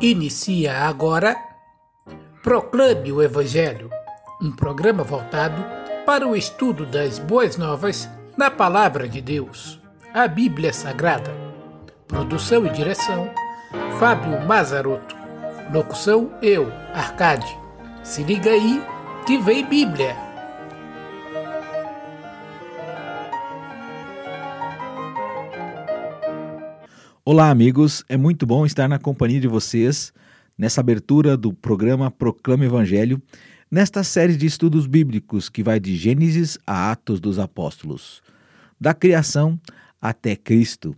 Inicia agora Proclame o Evangelho, um programa voltado para o estudo das boas novas na Palavra de Deus, a Bíblia Sagrada. Produção e direção: Fábio Mazarotto. Locução: eu, Arcade. Se liga aí que vem Bíblia. Olá, amigos. É muito bom estar na companhia de vocês nessa abertura do programa Proclama Evangelho, nesta série de estudos bíblicos que vai de Gênesis a Atos dos Apóstolos, da criação até Cristo.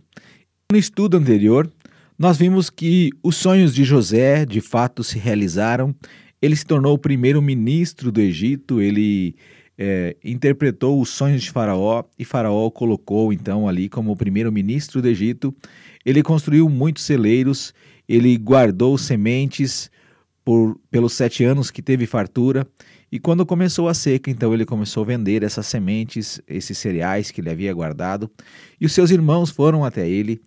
No estudo anterior, nós vimos que os sonhos de José de fato se realizaram. Ele se tornou o primeiro ministro do Egito, ele é, interpretou os sonhos de Faraó e Faraó o colocou então ali como o primeiro ministro do Egito. Ele construiu muitos celeiros, ele guardou sementes por, pelos sete anos que teve fartura, e quando começou a seca, então ele começou a vender essas sementes, esses cereais que ele havia guardado, e os seus irmãos foram até ele,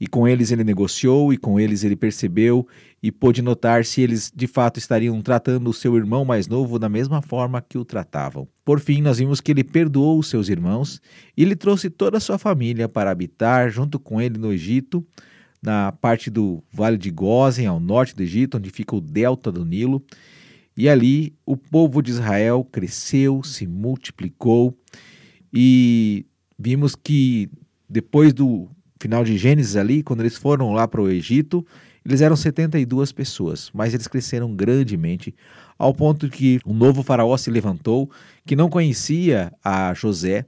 e com eles ele negociou, e com eles ele percebeu e pôde notar se eles de fato estariam tratando o seu irmão mais novo da mesma forma que o tratavam. Por fim, nós vimos que ele perdoou os seus irmãos e ele trouxe toda a sua família para habitar junto com ele no Egito, na parte do Vale de Gozen, ao norte do Egito, onde fica o delta do Nilo. E ali o povo de Israel cresceu, se multiplicou e vimos que depois do final de Gênesis ali, quando eles foram lá para o Egito, eles eram 72 pessoas, mas eles cresceram grandemente, ao ponto que um novo faraó se levantou, que não conhecia a José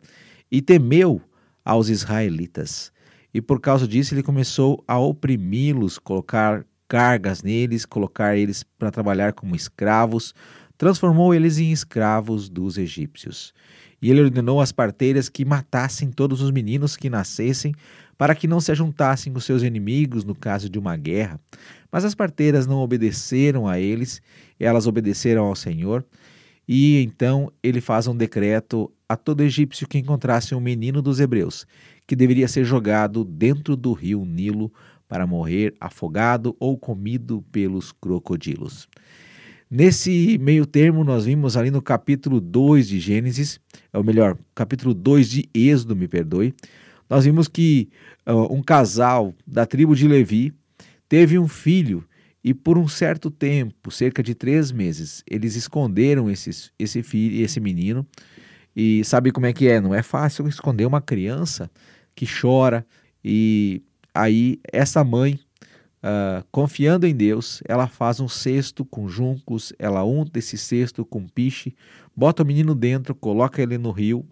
e temeu aos israelitas. E por causa disso ele começou a oprimi-los, colocar cargas neles, colocar eles para trabalhar como escravos, transformou eles em escravos dos egípcios. E ele ordenou às parteiras que matassem todos os meninos que nascessem, para que não se ajuntassem com seus inimigos no caso de uma guerra. Mas as parteiras não obedeceram a eles, elas obedeceram ao Senhor. E então ele faz um decreto a todo egípcio que encontrasse um menino dos hebreus, que deveria ser jogado dentro do rio Nilo para morrer afogado ou comido pelos crocodilos. Nesse meio termo, nós vimos ali no capítulo 2 de Gênesis, ou melhor, capítulo 2 de Êxodo, me perdoe, nós vimos que uh, um casal da tribo de Levi teve um filho e por um certo tempo, cerca de três meses, eles esconderam esse, esse filho, esse menino. E sabe como é que é? Não é fácil esconder uma criança que chora. E aí essa mãe, uh, confiando em Deus, ela faz um cesto com juncos, ela unta esse cesto com piche, bota o menino dentro, coloca ele no rio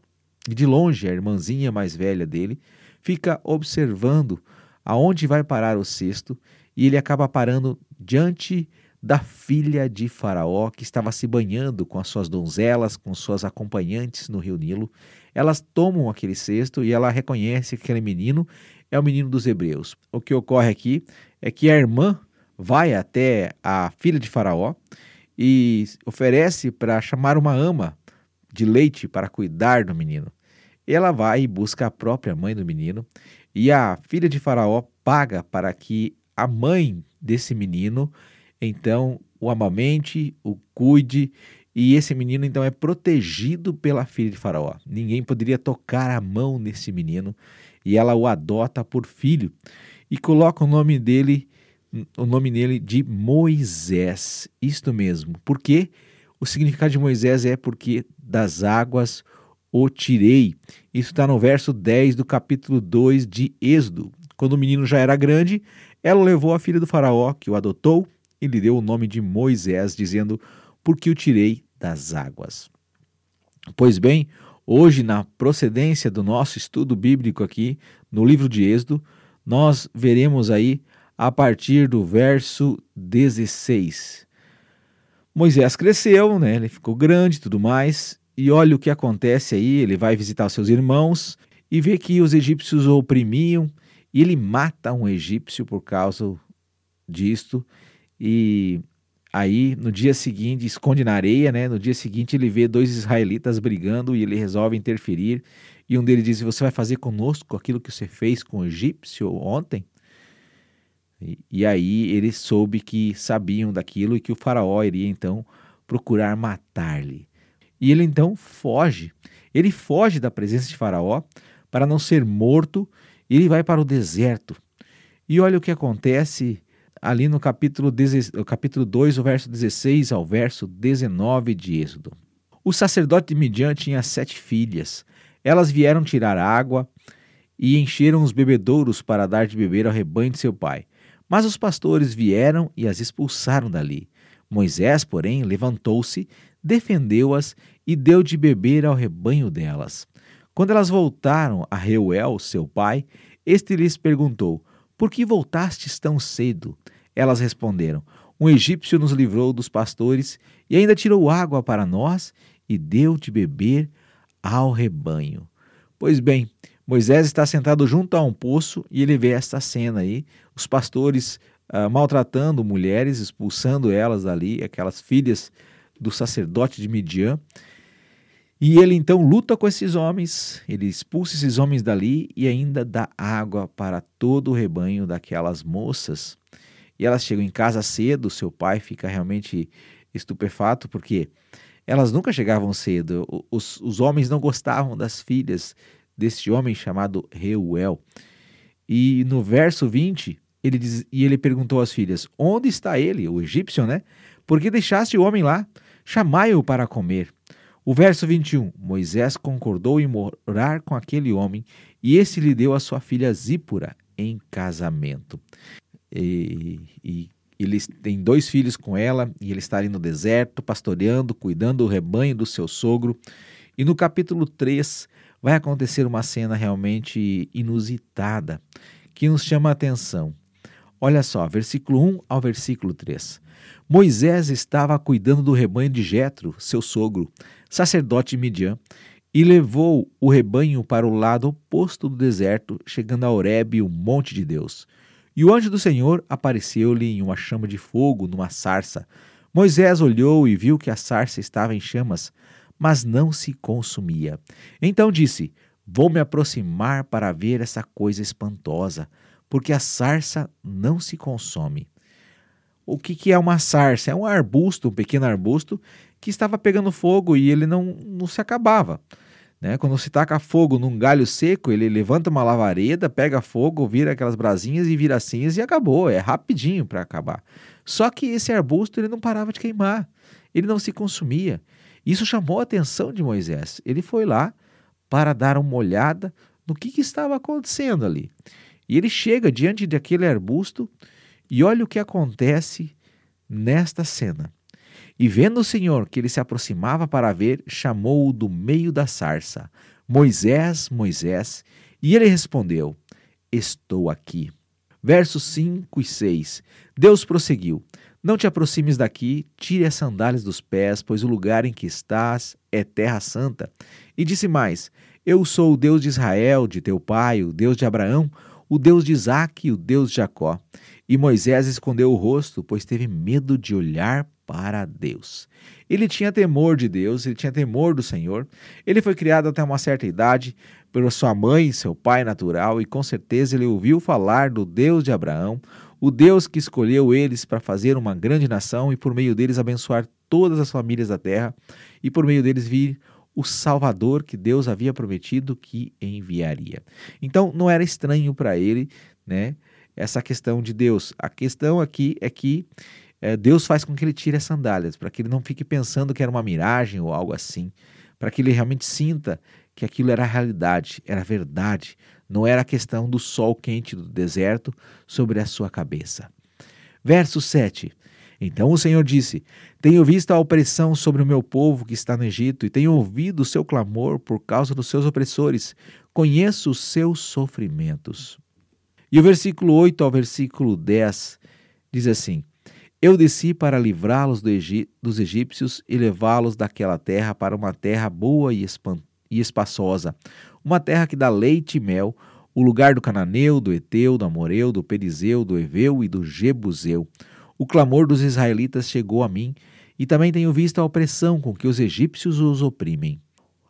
e de longe, a irmãzinha mais velha dele fica observando aonde vai parar o cesto e ele acaba parando diante da filha de Faraó, que estava se banhando com as suas donzelas, com suas acompanhantes no rio Nilo. Elas tomam aquele cesto e ela reconhece que aquele menino é o menino dos hebreus. O que ocorre aqui é que a irmã vai até a filha de Faraó e oferece para chamar uma ama de leite para cuidar do menino. Ela vai e busca a própria mãe do menino e a filha de Faraó paga para que a mãe desse menino então o amamente, o cuide e esse menino então é protegido pela filha de Faraó. Ninguém poderia tocar a mão nesse menino e ela o adota por filho e coloca o nome dele, o nome nele de Moisés. Isto mesmo. Porque o significado de Moisés é porque das águas o tirei. Isso está no verso 10 do capítulo 2 de Êxodo. Quando o menino já era grande, ela levou a filha do faraó, que o adotou, e lhe deu o nome de Moisés, dizendo, porque o tirei das águas. Pois bem, hoje, na procedência do nosso estudo bíblico aqui, no livro de Êxodo, nós veremos aí a partir do verso 16. Moisés cresceu, né? ele ficou grande e tudo mais, e olha o que acontece aí: ele vai visitar seus irmãos e vê que os egípcios o oprimiam, e ele mata um egípcio por causa disto. E aí, no dia seguinte, esconde na areia, né? No dia seguinte, ele vê dois israelitas brigando e ele resolve interferir. E um deles diz: Você vai fazer conosco aquilo que você fez com o egípcio ontem? E, e aí ele soube que sabiam daquilo e que o faraó iria então procurar matar-lhe. E ele então foge. Ele foge da presença de Faraó para não ser morto e ele vai para o deserto. E olha o que acontece ali no capítulo, capítulo 2, o verso 16 ao verso 19 de Êxodo. O sacerdote de Midian tinha sete filhas. Elas vieram tirar água e encheram os bebedouros para dar de beber ao rebanho de seu pai. Mas os pastores vieram e as expulsaram dali. Moisés, porém, levantou-se, defendeu-as e deu de beber ao rebanho delas. Quando elas voltaram a Reuel, seu pai, este lhes perguntou: Por que voltastes tão cedo? Elas responderam: Um egípcio nos livrou dos pastores e ainda tirou água para nós e deu de beber ao rebanho. Pois bem, Moisés está sentado junto a um poço e ele vê esta cena aí, os pastores uh, maltratando mulheres, expulsando elas dali, aquelas filhas do sacerdote de Midian. E ele então luta com esses homens, ele expulsa esses homens dali e ainda dá água para todo o rebanho daquelas moças. E elas chegam em casa cedo, seu pai fica realmente estupefato, porque elas nunca chegavam cedo. Os, os homens não gostavam das filhas deste homem chamado Reuel. E no verso 20, ele diz, e ele perguntou às filhas: Onde está ele, o egípcio, né? Por que deixaste o homem lá? Chamai-o para comer. O verso 21, Moisés concordou em morar com aquele homem e esse lhe deu a sua filha Zípora em casamento. E, e ele tem dois filhos com ela e ele está ali no deserto, pastoreando, cuidando do rebanho do seu sogro. E no capítulo 3 vai acontecer uma cena realmente inusitada que nos chama a atenção. Olha só, versículo 1 ao versículo 3. Moisés estava cuidando do rebanho de Jetro, seu sogro, sacerdote de Midian, e levou o rebanho para o lado oposto do deserto, chegando a Horebe, o monte de Deus. E o anjo do Senhor apareceu-lhe em uma chama de fogo, numa sarça. Moisés olhou e viu que a sarça estava em chamas, mas não se consumia. Então disse: Vou me aproximar para ver essa coisa espantosa porque a sarça não se consome. O que, que é uma sarça? É um arbusto, um pequeno arbusto, que estava pegando fogo e ele não, não se acabava. Né? Quando se taca fogo num galho seco, ele levanta uma lavareda, pega fogo, vira aquelas brasinhas e vira cinzas e acabou. É rapidinho para acabar. Só que esse arbusto ele não parava de queimar, ele não se consumia. Isso chamou a atenção de Moisés. Ele foi lá para dar uma olhada no que, que estava acontecendo ali. E ele chega diante daquele arbusto e olha o que acontece nesta cena. E vendo o Senhor que ele se aproximava para ver, chamou-o do meio da sarça: Moisés, Moisés. E ele respondeu: Estou aqui. Versos 5 e 6. Deus prosseguiu: Não te aproximes daqui, tire as sandálias dos pés, pois o lugar em que estás é terra santa. E disse mais: Eu sou o Deus de Israel, de teu pai, o Deus de Abraão, o Deus de Isaac e o Deus de Jacó. E Moisés escondeu o rosto, pois teve medo de olhar para Deus. Ele tinha temor de Deus, ele tinha temor do Senhor. Ele foi criado até uma certa idade pela sua mãe, seu pai natural, e com certeza ele ouviu falar do Deus de Abraão, o Deus que escolheu eles para fazer uma grande nação e por meio deles abençoar todas as famílias da terra e por meio deles vir o Salvador que Deus havia prometido que enviaria. Então não era estranho para ele, né? Essa questão de Deus. A questão aqui é que é, Deus faz com que ele tire as sandálias, para que ele não fique pensando que era uma miragem ou algo assim, para que ele realmente sinta que aquilo era realidade, era verdade, não era a questão do sol quente do deserto sobre a sua cabeça. Verso 7. Então o Senhor disse: Tenho visto a opressão sobre o meu povo que está no Egito, e tenho ouvido o seu clamor por causa dos seus opressores. Conheço os seus sofrimentos. E o versículo 8 ao versículo 10 diz assim: Eu desci para livrá-los do dos egípcios e levá-los daquela terra para uma terra boa e, e espaçosa, uma terra que dá leite e mel, o lugar do cananeu, do eteu, do amoreu, do perizeu, do eveu e do jebuseu o clamor dos israelitas chegou a mim, e também tenho visto a opressão com que os egípcios os oprimem.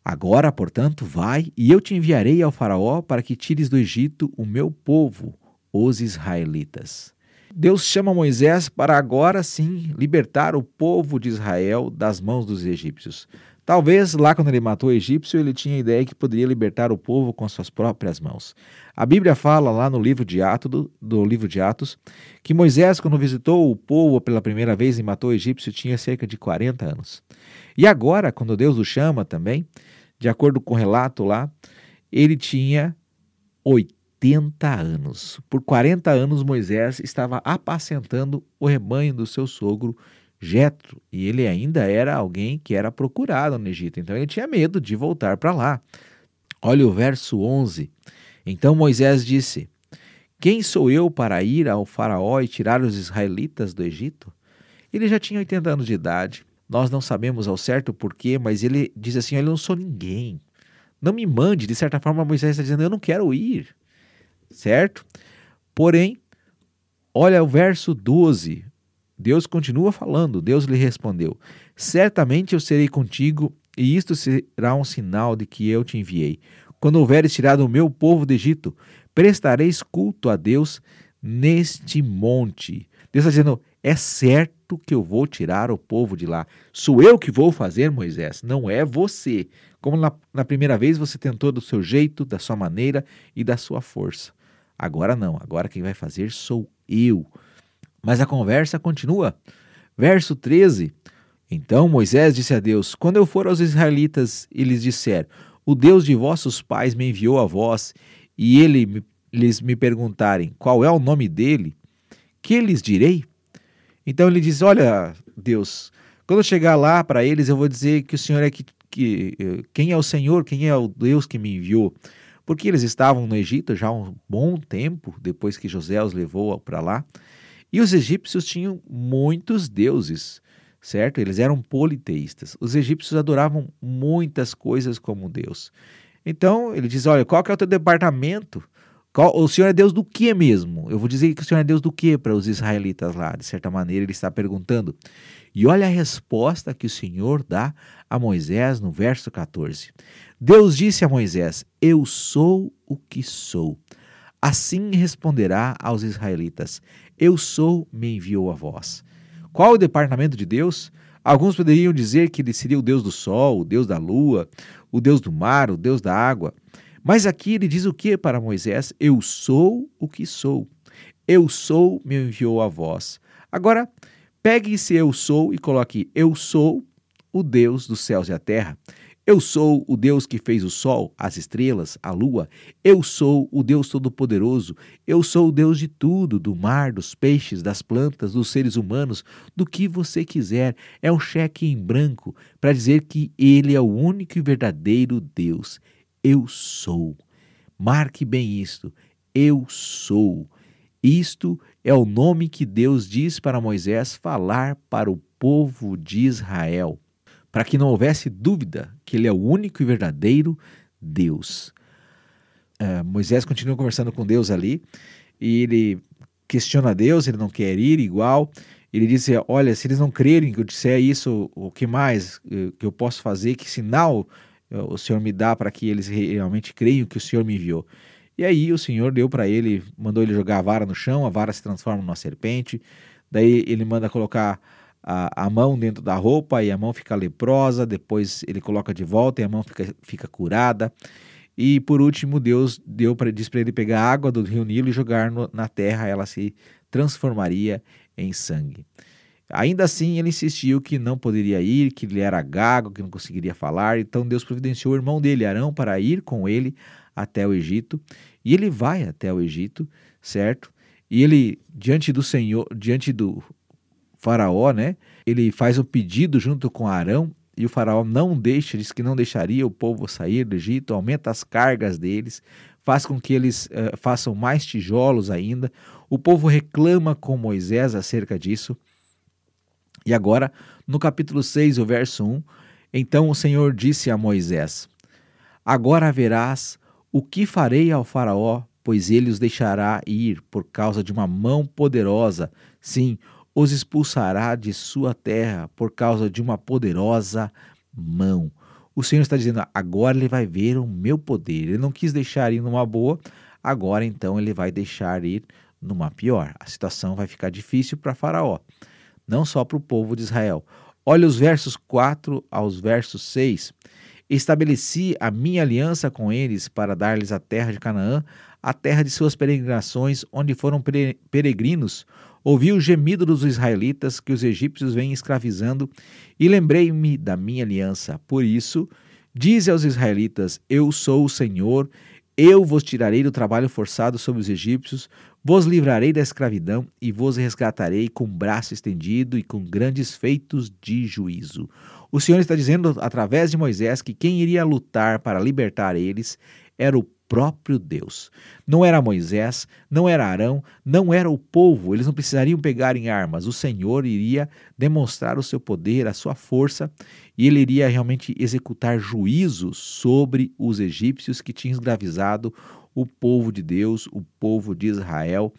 Agora, portanto, vai, e eu te enviarei ao Faraó para que tires do Egito o meu povo, os israelitas. Deus chama Moisés para agora sim libertar o povo de Israel das mãos dos egípcios. Talvez lá quando ele matou o egípcio, ele tinha a ideia que poderia libertar o povo com suas próprias mãos. A Bíblia fala lá no livro de Atos, do, do, livro de Atos, que Moisés, quando visitou o povo pela primeira vez e matou o egípcio, tinha cerca de 40 anos. E agora, quando Deus o chama também, de acordo com o relato lá, ele tinha 80 anos. Por 40 anos, Moisés estava apacentando o rebanho do seu sogro Jetro, e ele ainda era alguém que era procurado no Egito, então ele tinha medo de voltar para lá. Olha o verso 11. Então Moisés disse: Quem sou eu para ir ao Faraó e tirar os israelitas do Egito? Ele já tinha 80 anos de idade. Nós não sabemos ao certo porquê, mas ele diz assim: Eu não sou ninguém. Não me mande. De certa forma, Moisés está dizendo: Eu não quero ir. Certo? Porém, olha o verso 12. Deus continua falando. Deus lhe respondeu: Certamente eu serei contigo, e isto será um sinal de que eu te enviei. Quando houveres tirado o meu povo do Egito, prestareis culto a Deus neste monte. Deus está dizendo: é certo que eu vou tirar o povo de lá. Sou eu que vou fazer, Moisés, não é você. Como na, na primeira vez você tentou do seu jeito, da sua maneira e da sua força. Agora não, agora quem vai fazer sou eu. Mas a conversa continua. Verso 13. Então Moisés disse a Deus: Quando eu for aos israelitas e lhes disser: O Deus de vossos pais me enviou a vós, e ele me, lhes me perguntarem qual é o nome dele, que lhes direi? Então ele diz: Olha, Deus, quando eu chegar lá para eles, eu vou dizer que o Senhor é que, que quem é o Senhor, quem é o Deus que me enviou. Porque eles estavam no Egito já há um bom tempo, depois que José os levou para lá. E os egípcios tinham muitos deuses, certo? Eles eram politeístas. Os egípcios adoravam muitas coisas como Deus. Então ele diz: Olha, qual que é o teu departamento? Qual, o Senhor é Deus do que mesmo? Eu vou dizer que o Senhor é Deus do que para os israelitas lá? De certa maneira, ele está perguntando. E olha a resposta que o Senhor dá a Moisés no verso 14. Deus disse a Moisés: Eu sou o que sou. Assim responderá aos israelitas: Eu sou, me enviou a vós. Qual o departamento de Deus? Alguns poderiam dizer que ele seria o Deus do sol, o Deus da lua, o Deus do mar, o Deus da água. Mas aqui ele diz o que para Moisés? Eu sou o que sou. Eu sou, me enviou a vós. Agora, pegue esse eu sou e coloque eu sou o Deus dos céus e a terra. Eu sou o Deus que fez o sol, as estrelas, a lua. Eu sou o Deus Todo-Poderoso. Eu sou o Deus de tudo, do mar, dos peixes, das plantas, dos seres humanos, do que você quiser. É um cheque em branco para dizer que Ele é o único e verdadeiro Deus. Eu sou. Marque bem isto. Eu sou. Isto é o nome que Deus diz para Moisés falar para o povo de Israel para que não houvesse dúvida que ele é o único e verdadeiro Deus. Uh, Moisés continua conversando com Deus ali e ele questiona Deus, ele não quer ir igual. Ele diz: Olha, se eles não crerem que eu disser isso, o que mais eh, que eu posso fazer? Que sinal eh, o Senhor me dá para que eles realmente creiam que o Senhor me enviou? E aí o Senhor deu para ele, mandou ele jogar a vara no chão, a vara se transforma numa serpente. Daí ele manda colocar a, a mão dentro da roupa e a mão fica leprosa, depois ele coloca de volta e a mão fica, fica curada. E por último, Deus deu para diz para ele pegar a água do rio Nilo e jogar no, na terra, ela se transformaria em sangue. Ainda assim, ele insistiu que não poderia ir, que ele era gago, que não conseguiria falar. Então Deus providenciou o irmão dele, Arão, para ir com ele até o Egito. E ele vai até o Egito, certo? E ele diante do Senhor, diante do Faraó, né? Ele faz o pedido junto com Arão e o faraó não deixa, diz que não deixaria o povo sair do Egito, aumenta as cargas deles, faz com que eles uh, façam mais tijolos ainda. O povo reclama com Moisés acerca disso. E agora, no capítulo 6, o verso 1, então o Senhor disse a Moisés: Agora verás o que farei ao faraó, pois ele os deixará ir por causa de uma mão poderosa, sim, os expulsará de sua terra por causa de uma poderosa mão. O Senhor está dizendo: agora ele vai ver o meu poder. Ele não quis deixar ir numa boa, agora então ele vai deixar ir numa pior. A situação vai ficar difícil para Faraó, não só para o povo de Israel. Olha os versos 4 aos versos 6. Estabeleci a minha aliança com eles para dar-lhes a terra de Canaã, a terra de suas peregrinações, onde foram peregrinos. Ouvi o gemido dos israelitas que os egípcios vêm escravizando e lembrei-me da minha aliança. Por isso, dize aos israelitas: Eu sou o Senhor, eu vos tirarei do trabalho forçado sobre os egípcios, vos livrarei da escravidão e vos resgatarei com braço estendido e com grandes feitos de juízo. O Senhor está dizendo através de Moisés que quem iria lutar para libertar eles era o próprio Deus. Não era Moisés, não era Arão, não era o povo, eles não precisariam pegar em armas. O Senhor iria demonstrar o seu poder, a sua força, e ele iria realmente executar juízo sobre os egípcios que tinham escravizado o povo de Deus, o povo de Israel,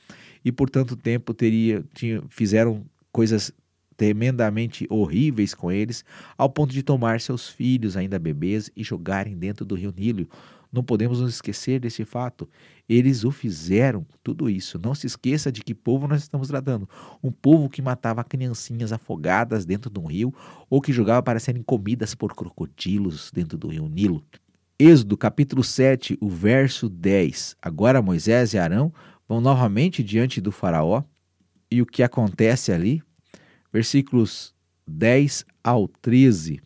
e por tanto tempo teria, tinha, fizeram coisas tremendamente horríveis com eles, ao ponto de tomar seus filhos, ainda bebês, e jogarem dentro do rio Nilo. Não podemos nos esquecer desse fato. Eles o fizeram, tudo isso. Não se esqueça de que povo nós estamos tratando. Um povo que matava criancinhas afogadas dentro de um rio ou que jogava para serem comidas por crocodilos dentro do rio Nilo. Êxodo capítulo 7, o verso 10. Agora Moisés e Arão vão novamente diante do Faraó. E o que acontece ali? versículos 10 ao 13.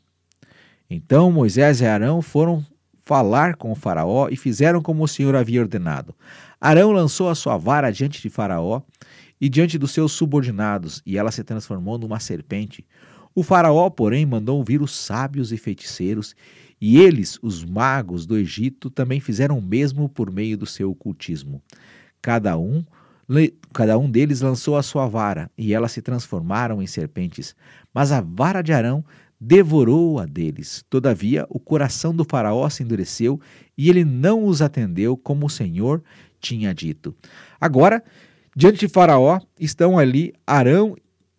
Então Moisés e Arão foram falar com o Faraó e fizeram como o Senhor havia ordenado. Arão lançou a sua vara diante de Faraó e diante dos seus subordinados, e ela se transformou numa serpente. O Faraó, porém, mandou vir os sábios e feiticeiros, e eles, os magos do Egito, também fizeram o mesmo por meio do seu ocultismo. Cada um Cada um deles lançou a sua vara, e elas se transformaram em serpentes. Mas a vara de Arão devorou a deles. Todavia, o coração do Faraó se endureceu, e ele não os atendeu como o Senhor tinha dito. Agora, diante de Faraó, estão ali Arão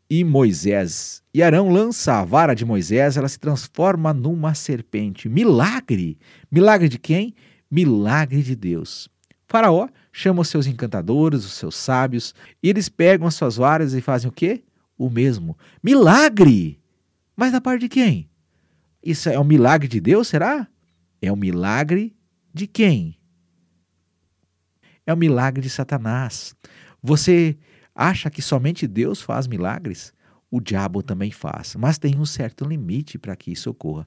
e Moisés. E Arão lança a vara de Moisés, ela se transforma numa serpente. Milagre! Milagre de quem? Milagre de Deus. Faraó chama os seus encantadores, os seus sábios, e eles pegam as suas varas e fazem o quê? O mesmo. Milagre! Mas da parte de quem? Isso é um milagre de Deus, será? É um milagre de quem? É um milagre de Satanás. Você acha que somente Deus faz milagres? O diabo também faz, mas tem um certo limite para que isso ocorra.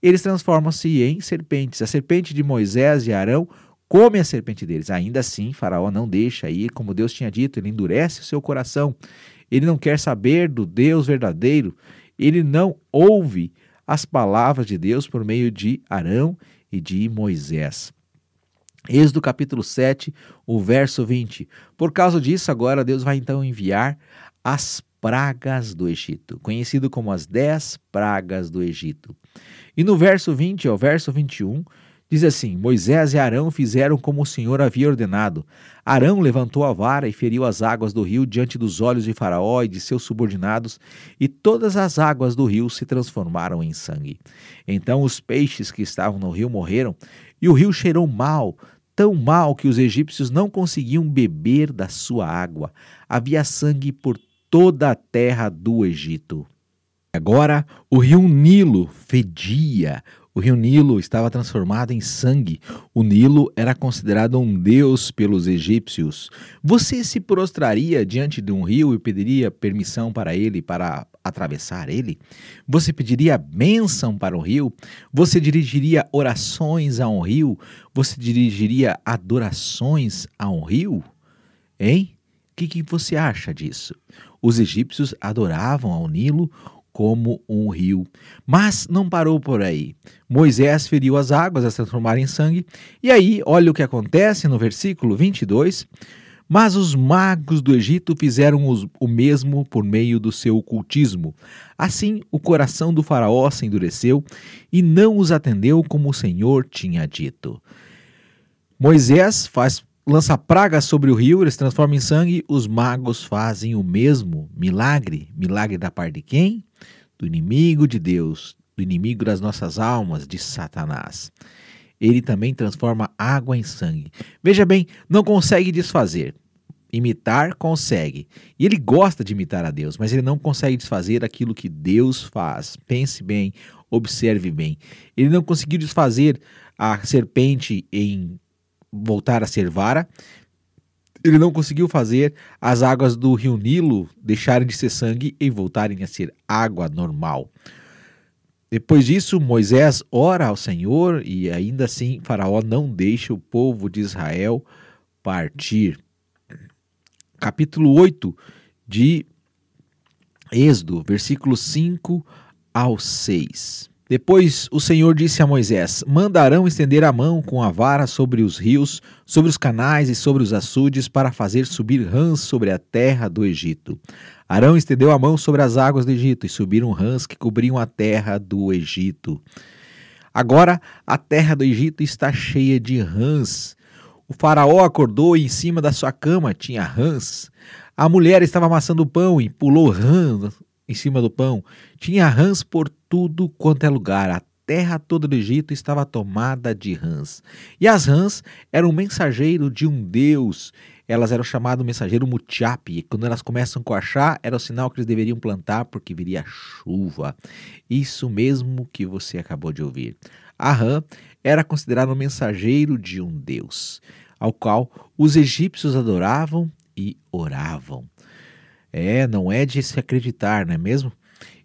Eles transformam-se em serpentes. A serpente de Moisés e Arão come a serpente deles. Ainda assim, Faraó não deixa ir, como Deus tinha dito, ele endurece o seu coração. Ele não quer saber do Deus verdadeiro. Ele não ouve as palavras de Deus por meio de Arão e de Moisés. Êxodo capítulo 7, o verso 20. Por causa disso, agora Deus vai então enviar as pragas do Egito, conhecido como as dez pragas do Egito. E no verso 20 ao verso 21, Diz assim: Moisés e Arão fizeram como o Senhor havia ordenado. Arão levantou a vara e feriu as águas do rio diante dos olhos de Faraó e de seus subordinados, e todas as águas do rio se transformaram em sangue. Então os peixes que estavam no rio morreram, e o rio cheirou mal, tão mal que os egípcios não conseguiam beber da sua água. Havia sangue por toda a terra do Egito. Agora o rio Nilo fedia, o rio Nilo estava transformado em sangue. O Nilo era considerado um deus pelos egípcios. Você se prostraria diante de um rio e pediria permissão para ele para atravessar ele? Você pediria bênção para o rio? Você dirigiria orações a um rio? Você dirigiria adorações a um rio? Hein? O que, que você acha disso? Os egípcios adoravam ao Nilo como um rio. Mas não parou por aí. Moisés feriu as águas a se transformarem em sangue. E aí, olha o que acontece no versículo 22. Mas os magos do Egito fizeram o mesmo por meio do seu ocultismo. Assim, o coração do Faraó se endureceu e não os atendeu como o Senhor tinha dito. Moisés faz lança praga sobre o rio, ele se transforma em sangue, os magos fazem o mesmo milagre. Milagre da parte de quem? Do inimigo de Deus, do inimigo das nossas almas, de Satanás. Ele também transforma água em sangue. Veja bem, não consegue desfazer, Imitar consegue. E ele gosta de imitar a Deus, mas ele não consegue desfazer aquilo que Deus faz. Pense bem, observe bem. Ele não conseguiu desfazer a serpente em voltar a ser vara. Ele não conseguiu fazer as águas do rio Nilo deixarem de ser sangue e voltarem a ser água normal. Depois disso, Moisés ora ao Senhor e ainda assim Faraó não deixa o povo de Israel partir capítulo 8 de Êxodo, versículos 5 ao 6. Depois o Senhor disse a Moisés: Mandarão estender a mão com a vara sobre os rios, sobre os canais e sobre os açudes, para fazer subir rãs sobre a terra do Egito. Arão estendeu a mão sobre as águas do Egito, e subiram rãs que cobriam a terra do Egito. Agora a terra do Egito está cheia de rãs, o faraó acordou e em cima da sua cama tinha rãs. A mulher estava amassando pão e pulou rãs em cima do pão. Tinha rãs por tudo quanto é lugar. A terra toda do Egito estava tomada de rãs. E as rãs eram mensageiro de um deus. Elas eram chamadas mensageiro Mutiap. E quando elas começam a coachar, era o sinal que eles deveriam plantar porque viria chuva. Isso mesmo que você acabou de ouvir. A rã era considerado um mensageiro de um deus, ao qual os egípcios adoravam e oravam. É, não é de se acreditar, não é mesmo?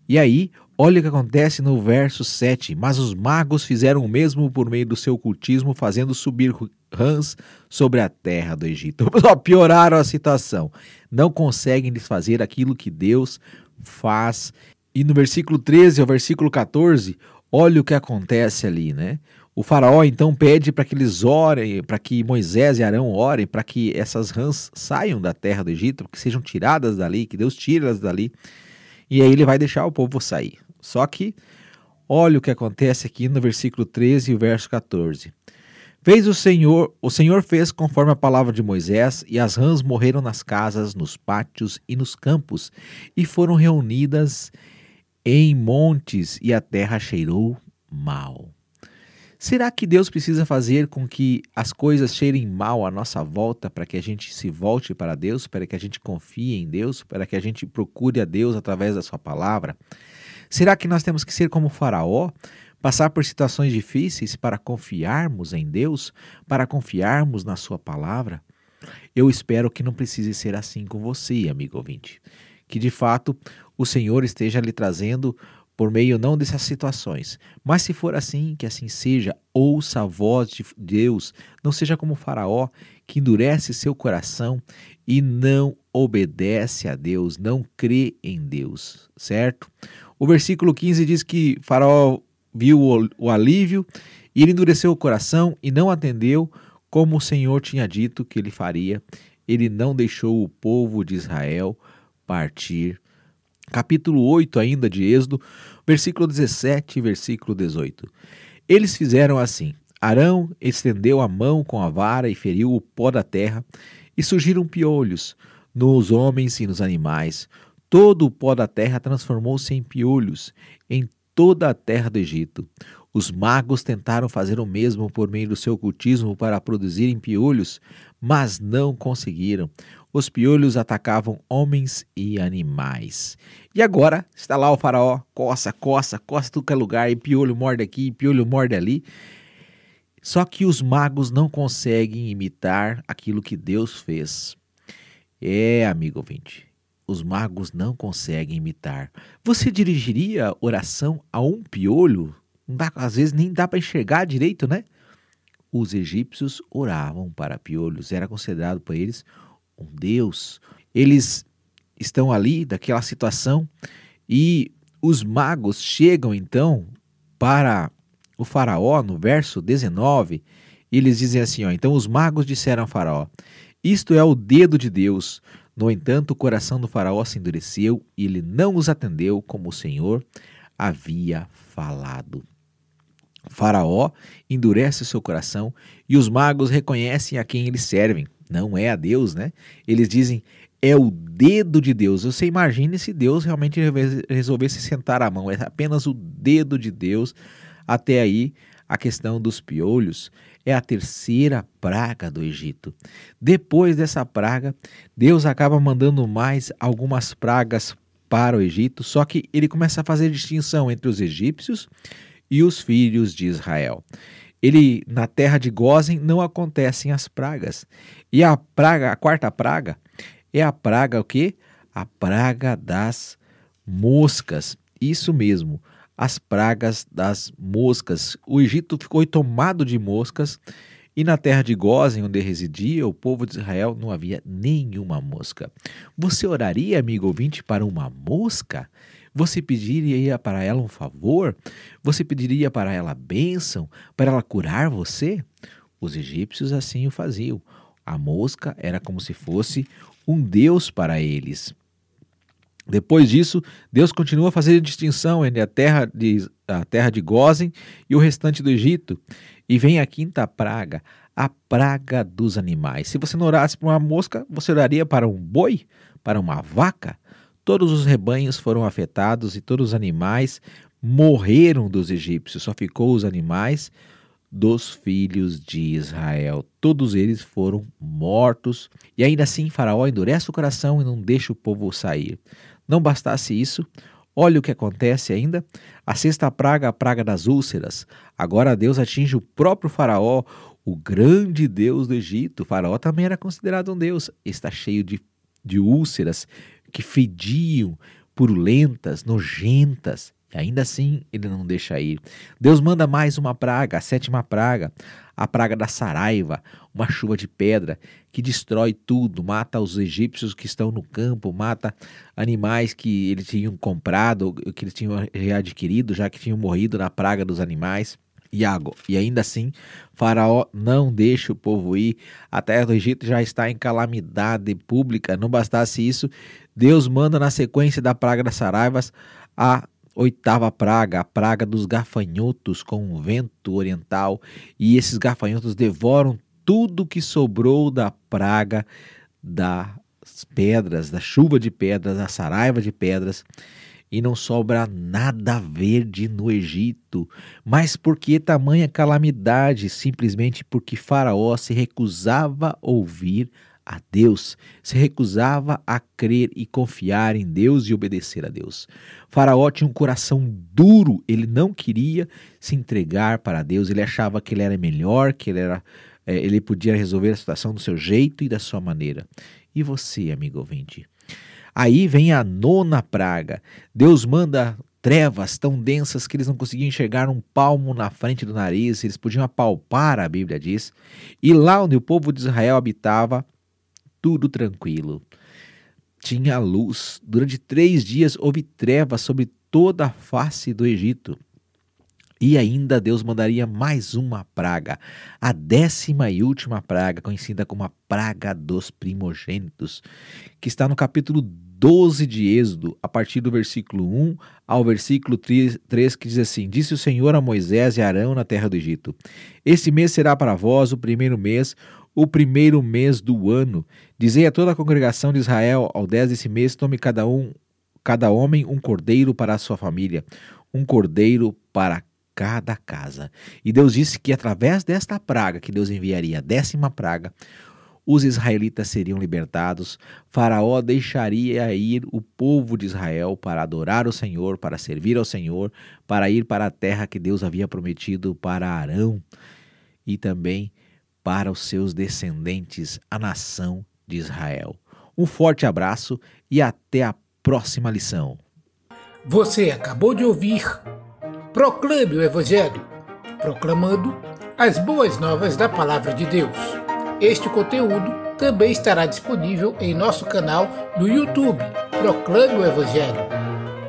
E aí, olha o que acontece no verso 7. Mas os magos fizeram o mesmo por meio do seu cultismo, fazendo subir rãs sobre a terra do Egito. Só pioraram a situação. Não conseguem desfazer aquilo que Deus faz. E no versículo 13 ao versículo 14, olha o que acontece ali, né? O faraó então pede para que eles orem, para que Moisés e Arão orem, para que essas rãs saiam da terra do Egito, que sejam tiradas dali, que Deus tire elas dali. E aí ele vai deixar o povo sair. Só que olha o que acontece aqui no versículo 13 e o verso 14. Fez o Senhor, o Senhor fez conforme a palavra de Moisés, e as rãs morreram nas casas, nos pátios e nos campos, e foram reunidas em montes, e a terra cheirou mal. Será que Deus precisa fazer com que as coisas cheirem mal à nossa volta para que a gente se volte para Deus, para que a gente confie em Deus, para que a gente procure a Deus através da Sua palavra? Será que nós temos que ser como Faraó, passar por situações difíceis para confiarmos em Deus, para confiarmos na Sua palavra? Eu espero que não precise ser assim com você, amigo ouvinte. Que de fato o Senhor esteja lhe trazendo por meio não dessas situações. Mas se for assim, que assim seja, ouça a voz de Deus, não seja como o Faraó, que endurece seu coração e não obedece a Deus, não crê em Deus, certo? O versículo 15 diz que Faraó viu o, o alívio e ele endureceu o coração e não atendeu como o Senhor tinha dito que ele faria. Ele não deixou o povo de Israel partir capítulo 8 ainda de Êxodo, versículo 17 e versículo 18. Eles fizeram assim: Arão estendeu a mão com a vara e feriu o pó da terra, e surgiram piolhos nos homens e nos animais. Todo o pó da terra transformou-se em piolhos em toda a terra do Egito. Os magos tentaram fazer o mesmo por meio do seu cultismo para produzirem piolhos, mas não conseguiram. Os piolhos atacavam homens e animais. E agora está lá o faraó, coça, coça, coça tudo que é lugar, e piolho morde aqui, piolho morde ali. Só que os magos não conseguem imitar aquilo que Deus fez. É, amigo ouvinte, os magos não conseguem imitar. Você dirigiria oração a um piolho? Dá, às vezes nem dá para enxergar direito, né? Os egípcios oravam para piolhos, era considerado por eles um Deus. Eles estão ali daquela situação e os magos chegam então para o faraó no verso 19, e eles dizem assim, ó, então os magos disseram ao faraó: Isto é o dedo de Deus. No entanto, o coração do faraó se endureceu e ele não os atendeu como o Senhor havia falado. O faraó endurece o seu coração e os magos reconhecem a quem eles servem não é a Deus, né? Eles dizem é o dedo de Deus. Você imagine se Deus realmente resolvesse sentar a mão, é apenas o dedo de Deus. Até aí, a questão dos piolhos É a terceira praga do Egito. Depois dessa praga, Deus acaba mandando mais algumas pragas para o Egito, só que ele começa a fazer distinção entre os egípcios e os filhos de Israel. Ele na terra de Gozen não acontecem as pragas. E a praga, a quarta praga, é a praga o quê? A praga das moscas. Isso mesmo, as pragas das moscas. O Egito ficou tomado de moscas e na terra de Gozen, onde residia o povo de Israel, não havia nenhuma mosca. Você oraria, amigo ouvinte, para uma mosca? Você pediria para ela um favor? Você pediria para ela bênção? Para ela curar você? Os egípcios assim o faziam. A mosca era como se fosse um deus para eles. Depois disso, Deus continua a fazer a distinção entre a terra de, a terra de Gozen e o restante do Egito. E vem a quinta praga, a praga dos animais. Se você não orasse para uma mosca, você oraria para um boi? Para uma vaca? Todos os rebanhos foram afetados e todos os animais morreram dos egípcios. Só ficou os animais dos filhos de Israel. Todos eles foram mortos. E ainda assim, Faraó endurece o coração e não deixa o povo sair. Não bastasse isso, olha o que acontece ainda. A sexta praga, a praga das úlceras. Agora Deus atinge o próprio Faraó, o grande Deus do Egito. O faraó também era considerado um Deus. Está cheio de, de úlceras que fediam, purulentas, nojentas. Ainda assim ele não deixa ir. Deus manda mais uma praga, a sétima praga, a praga da saraiva, uma chuva de pedra que destrói tudo, mata os egípcios que estão no campo, mata animais que eles tinham comprado, que eles tinham readquirido, já que tinham morrido na praga dos animais. E ainda assim, Faraó não deixa o povo ir. A terra do Egito já está em calamidade pública. Não bastasse isso, Deus manda na sequência da praga das saraivas a oitava praga, a praga dos gafanhotos com o vento oriental, e esses gafanhotos devoram tudo que sobrou da praga das pedras, da chuva de pedras, da saraiva de pedras, e não sobra nada verde no Egito. Mas por que tamanha calamidade? Simplesmente porque Faraó se recusava a ouvir a Deus, se recusava a crer e confiar em Deus e obedecer a Deus. Faraó tinha um coração duro, ele não queria se entregar para Deus, ele achava que ele era melhor, que ele, era, é, ele podia resolver a situação do seu jeito e da sua maneira. E você, amigo ouvinte? Aí vem a nona praga. Deus manda trevas tão densas que eles não conseguiam enxergar um palmo na frente do nariz, eles podiam apalpar, a Bíblia diz. E lá onde o povo de Israel habitava, tudo tranquilo. Tinha luz. Durante três dias houve trevas sobre toda a face do Egito. E ainda Deus mandaria mais uma praga, a décima e última praga, conhecida como a praga dos primogênitos, que está no capítulo 12 de Êxodo, a partir do versículo 1 ao versículo 3, que diz assim: Disse o Senhor a Moisés e Arão na terra do Egito: Este mês será para vós o primeiro mês, o primeiro mês do ano. Dizei a toda a congregação de Israel, ao dez desse mês, tome cada um, cada homem um cordeiro para a sua família, um cordeiro para cada casa. E Deus disse que através desta praga que Deus enviaria, a décima praga, os israelitas seriam libertados, Faraó deixaria ir o povo de Israel para adorar o Senhor, para servir ao Senhor, para ir para a terra que Deus havia prometido para Arão e também para os seus descendentes, a nação de Israel. Um forte abraço e até a próxima lição. Você acabou de ouvir Proclame o Evangelho, proclamando as boas novas da Palavra de Deus. Este conteúdo também estará disponível em nosso canal no YouTube, Proclame o Evangelho,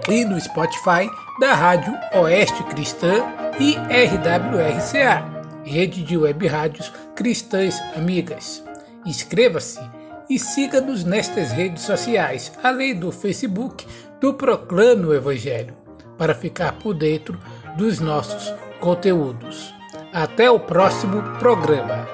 e no Spotify da Rádio Oeste Cristã e RWRCA, rede de web rádios cristãs amigas. Inscreva-se e siga-nos nestas redes sociais, além do Facebook do Proclame o Evangelho, para ficar por dentro dos nossos conteúdos. Até o próximo programa.